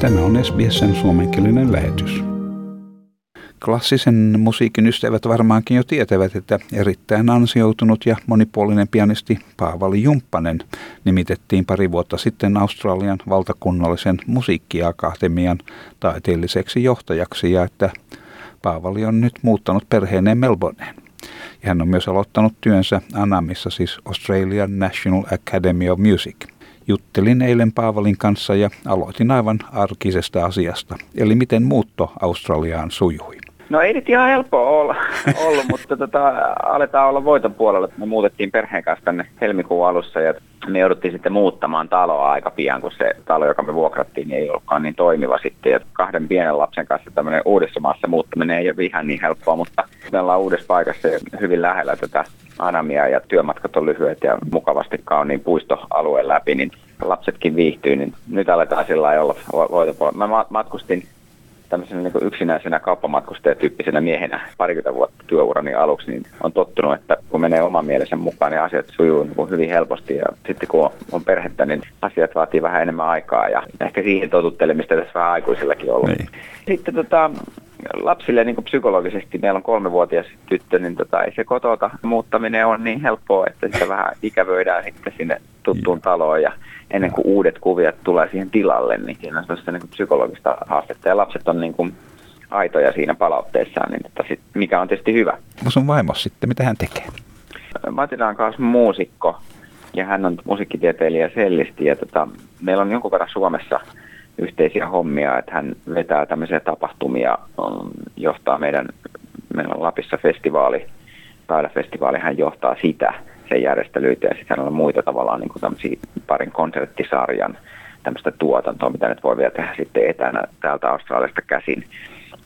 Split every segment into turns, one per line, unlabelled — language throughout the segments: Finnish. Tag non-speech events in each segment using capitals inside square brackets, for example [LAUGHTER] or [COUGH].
Tämä on SBSn suomenkielinen lähetys. Klassisen musiikin ystävät varmaankin jo tietävät, että erittäin ansioitunut ja monipuolinen pianisti Paavali Jumppanen nimitettiin pari vuotta sitten Australian valtakunnallisen musiikkiakatemian taiteelliseksi johtajaksi ja että Paavali on nyt muuttanut perheeneen Melbourneen. Ja hän on myös aloittanut työnsä Anamissa, siis Australian National Academy of Music. Juttelin eilen Paavalin kanssa ja aloitin aivan arkisesta asiasta, eli miten muutto Australiaan sujui.
No ei nyt ihan helppoa olla, [LAUGHS] ollut, mutta tota, aletaan olla voiton puolella. Me muutettiin perheen kanssa tänne helmikuun alussa ja me jouduttiin sitten muuttamaan taloa aika pian, kun se talo, joka me vuokrattiin, ei ollutkaan niin toimiva sitten. Ja kahden pienen lapsen kanssa tämmöinen uudessa maassa muuttaminen ei ole ihan niin helppoa, mutta me ollaan uudessa paikassa ja hyvin lähellä tätä Anamia ja työmatkat on lyhyet ja mukavasti kauniin puistoalueen läpi, niin lapsetkin viihtyy, niin nyt aletaan sillä olla voitopuolella. Mä matkustin tämmöisenä niin yksinäisenä kauppamatkustajatyyppisenä miehenä parikymmentä vuotta työurani aluksi, niin on tottunut, että kun menee oman mielensä mukaan, niin asiat sujuu niin hyvin helposti. Ja sitten kun on perhettä, niin asiat vaatii vähän enemmän aikaa ja ehkä siihen totuttelemista tässä vähän aikuisillakin ollut. Niin. Sitten tota, lapsille niin kuin psykologisesti, meillä on kolmevuotias tyttö, niin tota, ei se kotota. Muuttaminen on niin helppoa, että sitä vähän ikävöidään sitten sinne tuttuun taloon. Ja ennen kuin uudet kuviot tulee siihen tilalle, niin siinä on sellaista niin kuin psykologista haastetta. Ja lapset on niin kuin aitoja siinä palautteessaan, niin että sit, mikä on tietysti hyvä.
Sun vaimo sitten, mitä hän tekee?
Matilda on kanssa muusikko. Ja hän on musiikkitieteilijä sellisti. Ja tota, meillä on jonkun verran Suomessa yhteisiä hommia, että hän vetää tämmöisiä tapahtumia, on, johtaa meidän, meillä on Lapissa festivaali, taidefestivaali, hän johtaa sitä, sen järjestelyitä ja sitten on muita tavallaan niin kuin parin konserttisarjan tämmöistä tuotantoa, mitä nyt voi vielä tehdä sitten etänä täältä Australiasta käsin.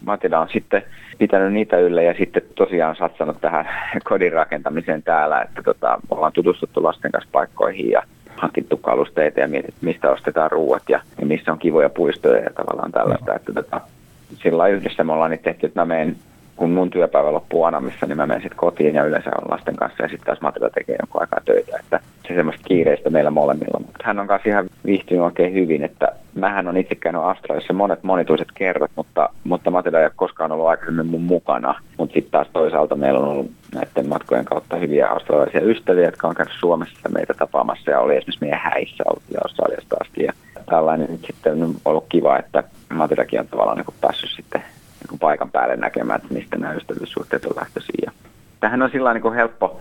Matilda on sitten pitänyt niitä yllä ja sitten tosiaan satsannut tähän [LAUGHS] kodin rakentamiseen täällä, että tota, ollaan tutustuttu lasten kanssa paikkoihin ja hankittu kalusteita ja mietit, mistä ostetaan ruuat ja, ja missä on kivoja puistoja ja tavallaan tällaista. Että tota, sillä yhdessä me ollaan nyt tehty, että mä menen kun mun työpäivä loppuu Anamissa, niin mä menen sitten kotiin ja yleensä on lasten kanssa ja sitten taas Matilda tekee jonkun aikaa töitä. Että se semmoista kiireistä meillä molemmilla. Mutta hän on kanssa ihan viihtynyt oikein hyvin, että mähän on itse käynyt Australiassa monet monituiset kerrat, mutta, mutta Matilda ei ole koskaan ollut aikaisemmin mun mukana. Mutta sitten taas toisaalta meillä on ollut näiden matkojen kautta hyviä australialaisia ystäviä, jotka on käynyt Suomessa meitä tapaamassa ja oli esimerkiksi meidän häissä ollut Australiasta asti. Ja tällainen nyt sitten on ollut kiva, että Matildakin on tavallaan niin päässyt sitten niin paikan päälle näkemään, että mistä nämä ystävyyssuhteet on lähtöisiä. Ja tämähän on sillä niin helppo,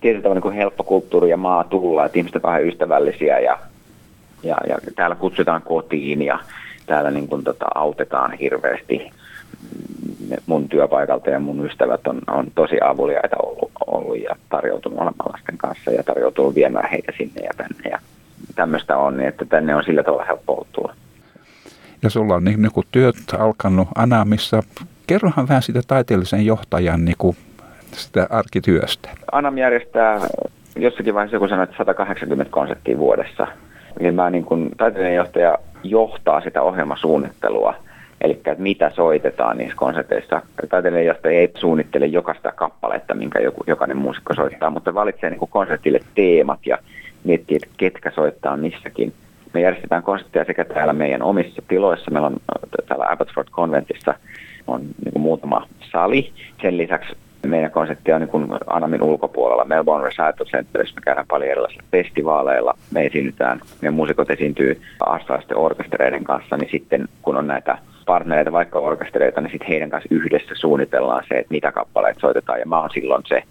tietyllä tavalla niin helppo kulttuuri ja maa tulla, että ihmiset ovat ystävällisiä ja, ja, ja täällä kutsutaan kotiin ja täällä niin kuin, tota, autetaan hirveästi mun työpaikalta ja mun ystävät on, on tosi avuliaita ollut, ollut ja tarjoutunut olemaan lasten kanssa ja tarjoutunut viemään heitä sinne ja tänne ja tämmöistä on, niin että tänne on sillä tavalla helppo tulla
ja sulla on niin, niin kuin työt alkanut Anamissa. Kerrohan vähän sitä taiteellisen johtajan niin kuin sitä arkityöstä.
Anam järjestää jossakin vaiheessa joku sanoi, että 180 konserttia vuodessa. Eli mä niin kuin taiteellinen johtaja johtaa sitä ohjelmasuunnittelua, eli että mitä soitetaan niissä konserteissa. Taiteellinen johtaja ei suunnittele jokaista kappaletta, minkä joku, jokainen muusikko soittaa, mutta valitsee niin konsertille teemat ja miettii, että ketkä soittaa missäkin me järjestetään konsertteja sekä täällä meidän omissa tiloissa. Meillä on täällä Abbotsford Conventissa on niin muutama sali. Sen lisäksi meidän konsepti on niin Anamin ulkopuolella Melbourne Recital Centerissä. Me käydään paljon erilaisilla festivaaleilla. Me esiinnytään, meidän muusikot esiintyy australaisten orkestereiden kanssa, niin sitten kun on näitä partnereita, vaikka orkestereita, niin sitten heidän kanssa yhdessä suunnitellaan se, että mitä kappaleita soitetaan. Ja mä oon silloin se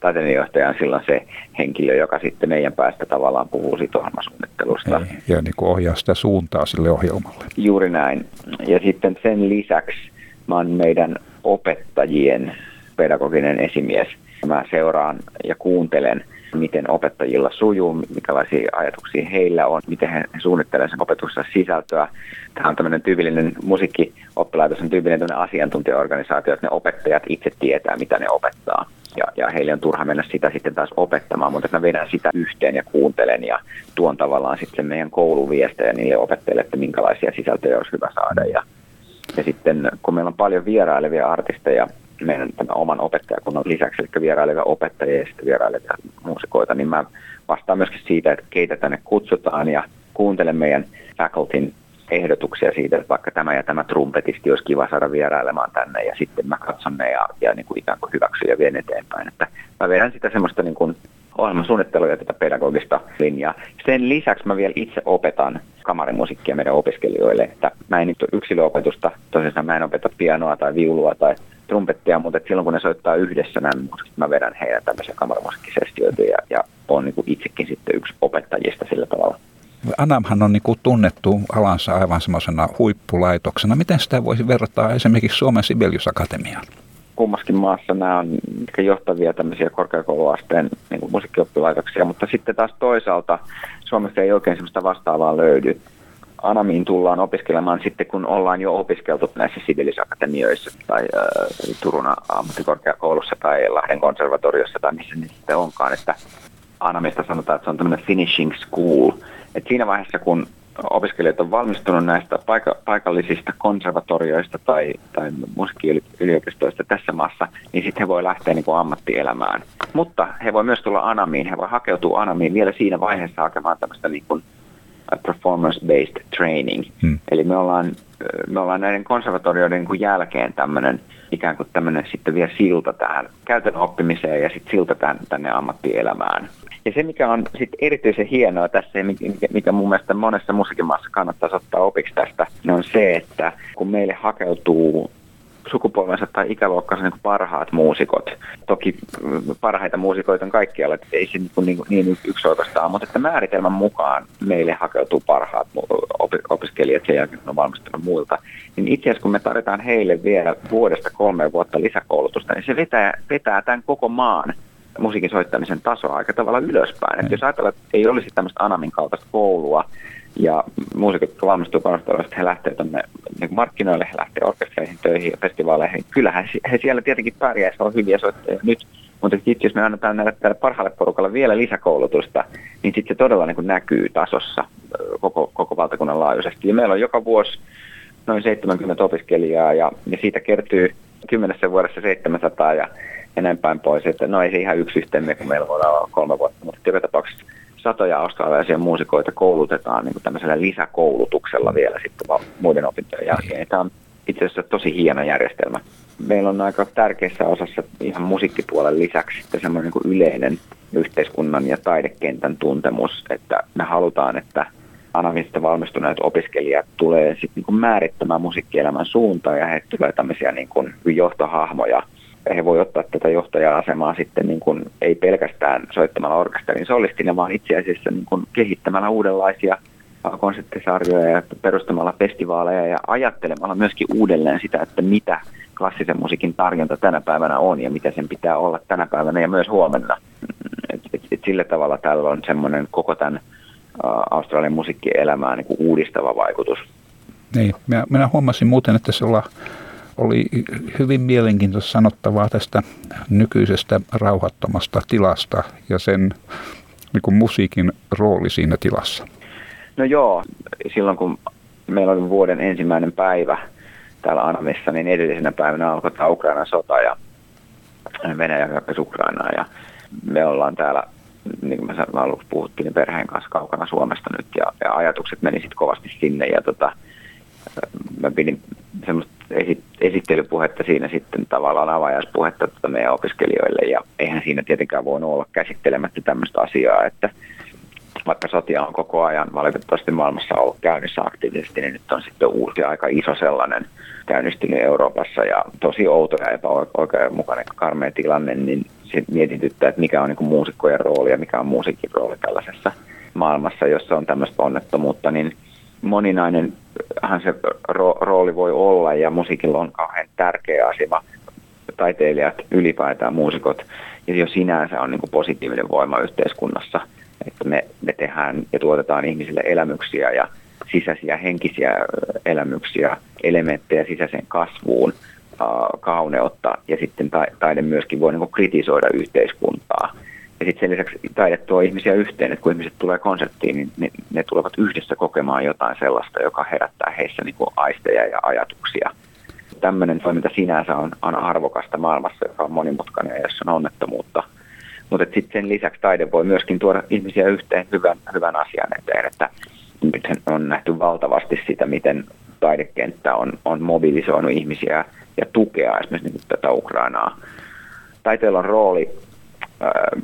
taiteenjohtaja on silloin se henkilö, joka sitten meidän päästä tavallaan puhuu siitä ohjelmasuunnittelusta. Ei,
ja niin kuin ohjaa sitä suuntaa sille ohjelmalle.
Juuri näin. Ja sitten sen lisäksi mä oon meidän opettajien pedagoginen esimies. Mä seuraan ja kuuntelen, miten opettajilla sujuu, mikälaisia ajatuksia heillä on, miten he suunnittelevat sen opetuksen sisältöä. Tämä on tämmöinen tyypillinen musiikkioppilaitos, on tyypillinen asiantuntijaorganisaatio, että ne opettajat itse tietää, mitä ne opettaa ja, ja heille on turha mennä sitä sitten taas opettamaan, mutta mä vedän sitä yhteen ja kuuntelen ja tuon tavallaan sitten meidän kouluviestejä niille opettajille, että minkälaisia sisältöjä olisi hyvä saada. Ja, ja sitten kun meillä on paljon vierailevia artisteja meidän tämän oman opettajakunnan lisäksi, eli vierailevia opettajia ja sitten vierailevia muusikoita, niin mä vastaan myöskin siitä, että keitä tänne kutsutaan ja kuuntelen meidän facultyn ehdotuksia siitä, että vaikka tämä ja tämä trumpetisti olisi kiva saada vierailemaan tänne ja sitten mä katson ne ja, ja niin kuin ikään kuin hyväksyn ja vien eteenpäin. Että mä vedän sitä semmoista niin kuin ohjelmasuunnittelua ja tätä pedagogista linjaa. Sen lisäksi mä vielä itse opetan kamarimusiikkia meidän opiskelijoille, että mä en nyt yksilöopetusta, tosissaan mä en opeta pianoa tai viulua tai trumpettia, mutta silloin kun ne soittaa yhdessä musikit, mä vedän heidän tämmöisiä kamarimusiikkisestioita ja, ja on niin kuin itsekin sitten yksi opettajista sillä tavalla.
Anamhan on niin kuin tunnettu alansa aivan semmoisena huippulaitoksena. Miten sitä voisi verrata esimerkiksi Suomen Sibelius Akatemiaan?
kummaskin maassa nämä on johtavia tämmöisiä korkeakouluasteen niin musiikkioppilaitoksia, mutta sitten taas toisaalta Suomessa ei oikein sellaista vastaavaa löydy. Anamiin tullaan opiskelemaan sitten, kun ollaan jo opiskeltu näissä sivilisakatemioissa tai äh, Turun ammattikorkeakoulussa tai Lahden konservatoriossa tai missä niitä sitten onkaan, että Anamista sanotaan, että se on tämmöinen finishing school. Et siinä vaiheessa, kun opiskelijat on valmistunut näistä paika- paikallisista konservatorioista tai, tai musiikkiyliopistoista tässä maassa, niin sitten he voi lähteä niin kuin ammattielämään. Mutta he voi myös tulla Anamiin, he voi hakeutua Anamiin vielä siinä vaiheessa hakemaan tämmöistä niin kuin performance-based training. Hmm. Eli me ollaan, me ollaan näiden konservatorioiden niin kuin jälkeen tämmöinen ikään kuin tämmöinen sitten vielä silta tähän käytännön oppimiseen ja sitten silta tänne, tänne ammattielämään. Ja se, mikä on sitten erityisen hienoa tässä ja mikä, mikä mun mielestä monessa musiikimaassa kannattaa ottaa opiksi tästä, on se, että kun meille hakeutuu sukupolvensa tai ikäluokkansa niin parhaat muusikot. Toki mm, parhaita muusikoita on kaikkialla, että ei se niin, niin, niin yksioikoista mutta että määritelmän mukaan meille hakeutuu parhaat opiskelijat sen jälkeen, kun on valmistunut muilta. Niin itse asiassa kun me tarvitaan heille vielä vuodesta kolme vuotta lisäkoulutusta, niin se vetää, vetää tämän koko maan musiikin soittamisen tasoa aika tavalla ylöspäin. Että jos ajatellaan, että ei olisi tämmöistä Anamin kaltaista koulua, ja muusikot, jotka valmistuu konservatoriosta, he lähtevät tuonne niin markkinoille, he lähtevät orkestereihin, töihin ja festivaaleihin. Kyllähän he siellä tietenkin pärjää, on hyviä soittajia nyt, mutta sitten jos me annetaan näille tälle parhaalle porukalle vielä lisäkoulutusta, niin sitten se todella niin kuin näkyy tasossa koko, koko valtakunnan laajuisesti. Ja meillä on joka vuosi noin 70 opiskelijaa ja, ja siitä kertyy kymmenessä vuodessa 700 ja ja näin päin pois. Että no ei se ihan yksi yhteen, kun meillä voidaan olla kolme vuotta, mutta joka tapauksessa satoja australialaisia muusikoita koulutetaan niin kuin tämmöisellä lisäkoulutuksella vielä sitten muiden opintojen jälkeen. Tämä on itse asiassa tosi hieno järjestelmä. Meillä on aika tärkeässä osassa ihan musiikkipuolen lisäksi sitten semmoinen niin yleinen yhteiskunnan ja taidekentän tuntemus, että me halutaan, että Anavista valmistuneet opiskelijat tulee sitten niin määrittämään musiikkielämän suuntaan ja he tulee tämmöisiä niin kuin johtohahmoja he voi ottaa tätä johtaja-asemaa sitten niin kuin, ei pelkästään soittamalla orkesterin solistina, vaan itse asiassa niin kuin kehittämällä uudenlaisia konseptisarjoja ja perustamalla festivaaleja ja ajattelemalla myöskin uudelleen sitä, että mitä klassisen musiikin tarjonta tänä päivänä on ja mitä sen pitää olla tänä päivänä ja myös huomenna. Et, et, et sillä tavalla täällä on semmoinen koko tämän Australian musiikkielämään niin uudistava vaikutus.
Niin, minä, minä huomasin muuten, että se ollaan oli hyvin mielenkiintoista sanottavaa tästä nykyisestä rauhattomasta tilasta ja sen niin kuin musiikin rooli siinä tilassa.
No joo, silloin kun meillä oli vuoden ensimmäinen päivä täällä Anamissa, niin edellisenä päivänä alkoi tämä Ukrainan sota ja Venäjä hyökkäsi Ukrainaa ja me ollaan täällä, niin kuin mä aluksi puhuttiin, niin perheen kanssa kaukana Suomesta nyt ja, ja ajatukset meni sitten kovasti sinne ja tota, mä pidin semmoista esittelypuhetta siinä sitten tavallaan avajaispuhetta tuota meidän opiskelijoille. Ja eihän siinä tietenkään voinut olla käsittelemättä tämmöistä asiaa, että vaikka sotia on koko ajan valitettavasti maailmassa ollut käynnissä aktiivisesti, niin nyt on sitten uusi aika iso sellainen käynnistynyt Euroopassa. Ja tosi outo ja epäoikeudenmukainen karmea tilanne, niin se mietityttää, että mikä on niin muusikkojen rooli ja mikä on musiikin rooli tällaisessa maailmassa, jossa on tämmöistä onnettomuutta, niin moninainenhan se ro- rooli voi olla ja musiikilla on kauhean tärkeä asema. Taiteilijat, ylipäätään muusikot, ja jo sinänsä on niin kuin positiivinen voima yhteiskunnassa, että me, me tehdään ja tuotetaan ihmisille elämyksiä ja sisäisiä henkisiä elämyksiä, elementtejä sisäiseen kasvuun, kauneutta ja sitten taide myöskin voi niin kritisoida yhteiskuntaa ja sitten sen lisäksi taide tuo ihmisiä yhteen, että kun ihmiset tulee konserttiin, niin ne, ne tulevat yhdessä kokemaan jotain sellaista, joka herättää heissä niin kuin aisteja ja ajatuksia. Tämmöinen toiminta sinänsä on, on arvokasta maailmassa, joka on monimutkainen ja jossa on onnettomuutta. Mutta sitten sen lisäksi taide voi myöskin tuoda ihmisiä yhteen hyvän, hyvän asian eteen, että nyt on nähty valtavasti sitä, miten taidekenttä on, on mobilisoinut ihmisiä ja tukea esimerkiksi niin tätä Ukrainaa. Taiteella on rooli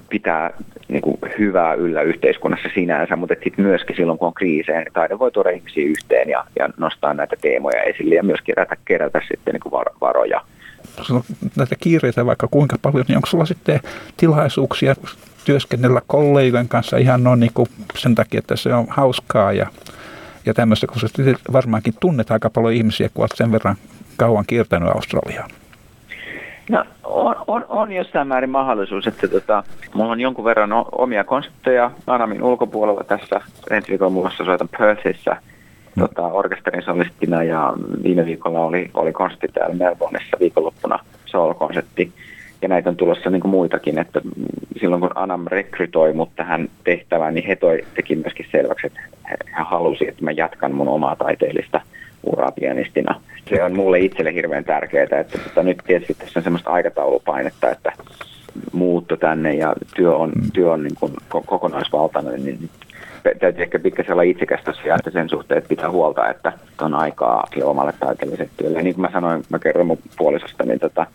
pitää niin kuin hyvää yllä yhteiskunnassa sinänsä, mutta sitten myöskin silloin, kun on kriisejä, niin taide voi tuoda ihmisiä yhteen ja, ja nostaa näitä teemoja esille ja myös kerätä, kerätä sitten niin kuin varoja.
Sulla näitä kiireitä vaikka kuinka paljon, niin onko sulla sitten tilaisuuksia työskennellä kollegojen kanssa ihan noin niin kuin sen takia, että se on hauskaa ja, ja tämmöistä, sä varmaankin tunnet aika paljon ihmisiä, kun olet sen verran kauan kiertänyt Australiaan.
On, on, on jossain määrin mahdollisuus, että tota, mulla on jonkun verran omia konsepteja Anamin ulkopuolella tässä. Ensi viikolla mulla soitan Perthissä mm. tota, orkesterin solistina ja viime viikolla oli, oli konsertti täällä Melbourneissa viikonloppuna soul-konsertti. Ja näitä on tulossa niin kuin muitakin, että silloin kun Anam rekrytoi mut tähän tehtävään, niin he toi, teki myöskin selväksi, että he halusi, että mä jatkan mun omaa taiteellista uraa pianistina se on mulle itselle hirveän tärkeää, että tota, nyt tietysti tässä on semmoista aikataulupainetta, että muutto tänne ja työ on, mm. työ on niin kuin kokonaisvaltainen, niin täytyy ehkä pikkasen olla itsekäs tosiaan, että sen suhteen että pitää huolta, että on aikaa omalle taiteelliselle työlle. Ja niin kuin mä sanoin, mä kerron mun puolisosta, niin tota,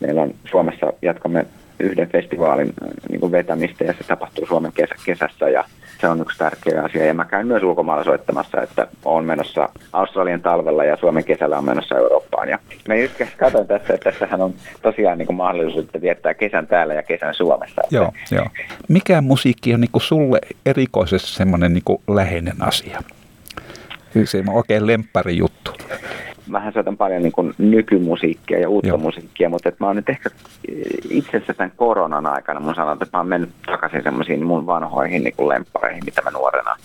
meillä on Suomessa, jatkamme yhden festivaalin niin kuin vetämistä ja se tapahtuu Suomen kesä, kesässä ja se on yksi tärkeä asia. Ja mä käyn myös ulkomailla soittamassa, että olen menossa Australian talvella ja Suomen kesällä on menossa Eurooppaan. Ja mä just katson tässä, että tässähän on tosiaan niin kuin mahdollisuus, että viettää kesän täällä ja kesän Suomessa.
Joo, joo. Mikä musiikki on niin kuin sulle erikoisesti semmoinen niin läheinen asia? Se on oikein lemppari juttu
mähän soitan paljon niin kuin nykymusiikkia ja uutta Joo. musiikkia, mutta että mä oon nyt ehkä itse asiassa tämän koronan aikana, mun sanon, että mä oon mennyt takaisin semmoisiin mun vanhoihin niin kuin lemppareihin, mitä mä nuorena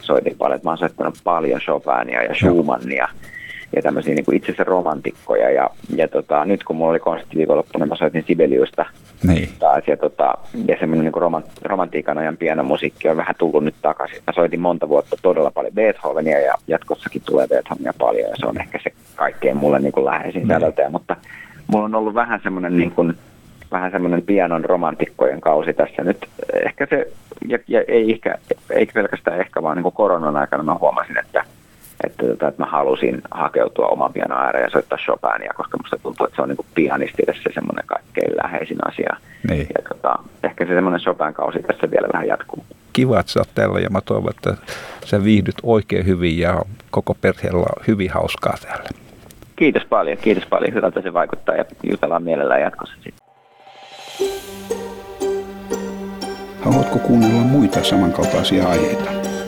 soitin paljon. Että mä oon soittanut paljon Chopinia ja Schumannia. Joo ja tämmöisiä niin kuin itse asiassa romantikkoja. Ja, ja tota, nyt kun mulla oli konsertti viikonloppuna, mä soitin Sibeliusta niin. taas. Ja, tota, ja semmoinen niin romant, romantiikan ajan pieno musiikki on vähän tullut nyt takaisin. Mä soitin monta vuotta todella paljon Beethovenia ja jatkossakin tulee Beethovenia paljon ja se on ehkä se kaikkein mulle niin kuin läheisin niin. säveltäjä. Mutta mulla on ollut vähän semmoinen niin kuin, vähän semmoinen pianon romantikkojen kausi tässä nyt. Ehkä se, ja, ja ei, ehkä, ei pelkästään ehkä, vaan niin koronan aikana mä huomasin, että että, tota, että mä halusin hakeutua oman pianon ääreen ja soittaa Chopinia, koska musta tuntuu, että se on niin pianistille se semmoinen kaikkein läheisin asia. Niin. Ja tota, ehkä se semmoinen Chopin-kausi tässä vielä vähän jatkuu.
Kiva, että sä oot täällä ja mä toivon, että sä viihdyt oikein hyvin ja koko perheellä on hyvin hauskaa täällä.
Kiitos paljon, kiitos paljon. Hyvältä se vaikuttaa ja jutellaan mielellään jatkossa sitten.
Haluatko kuunnella muita samankaltaisia aiheita?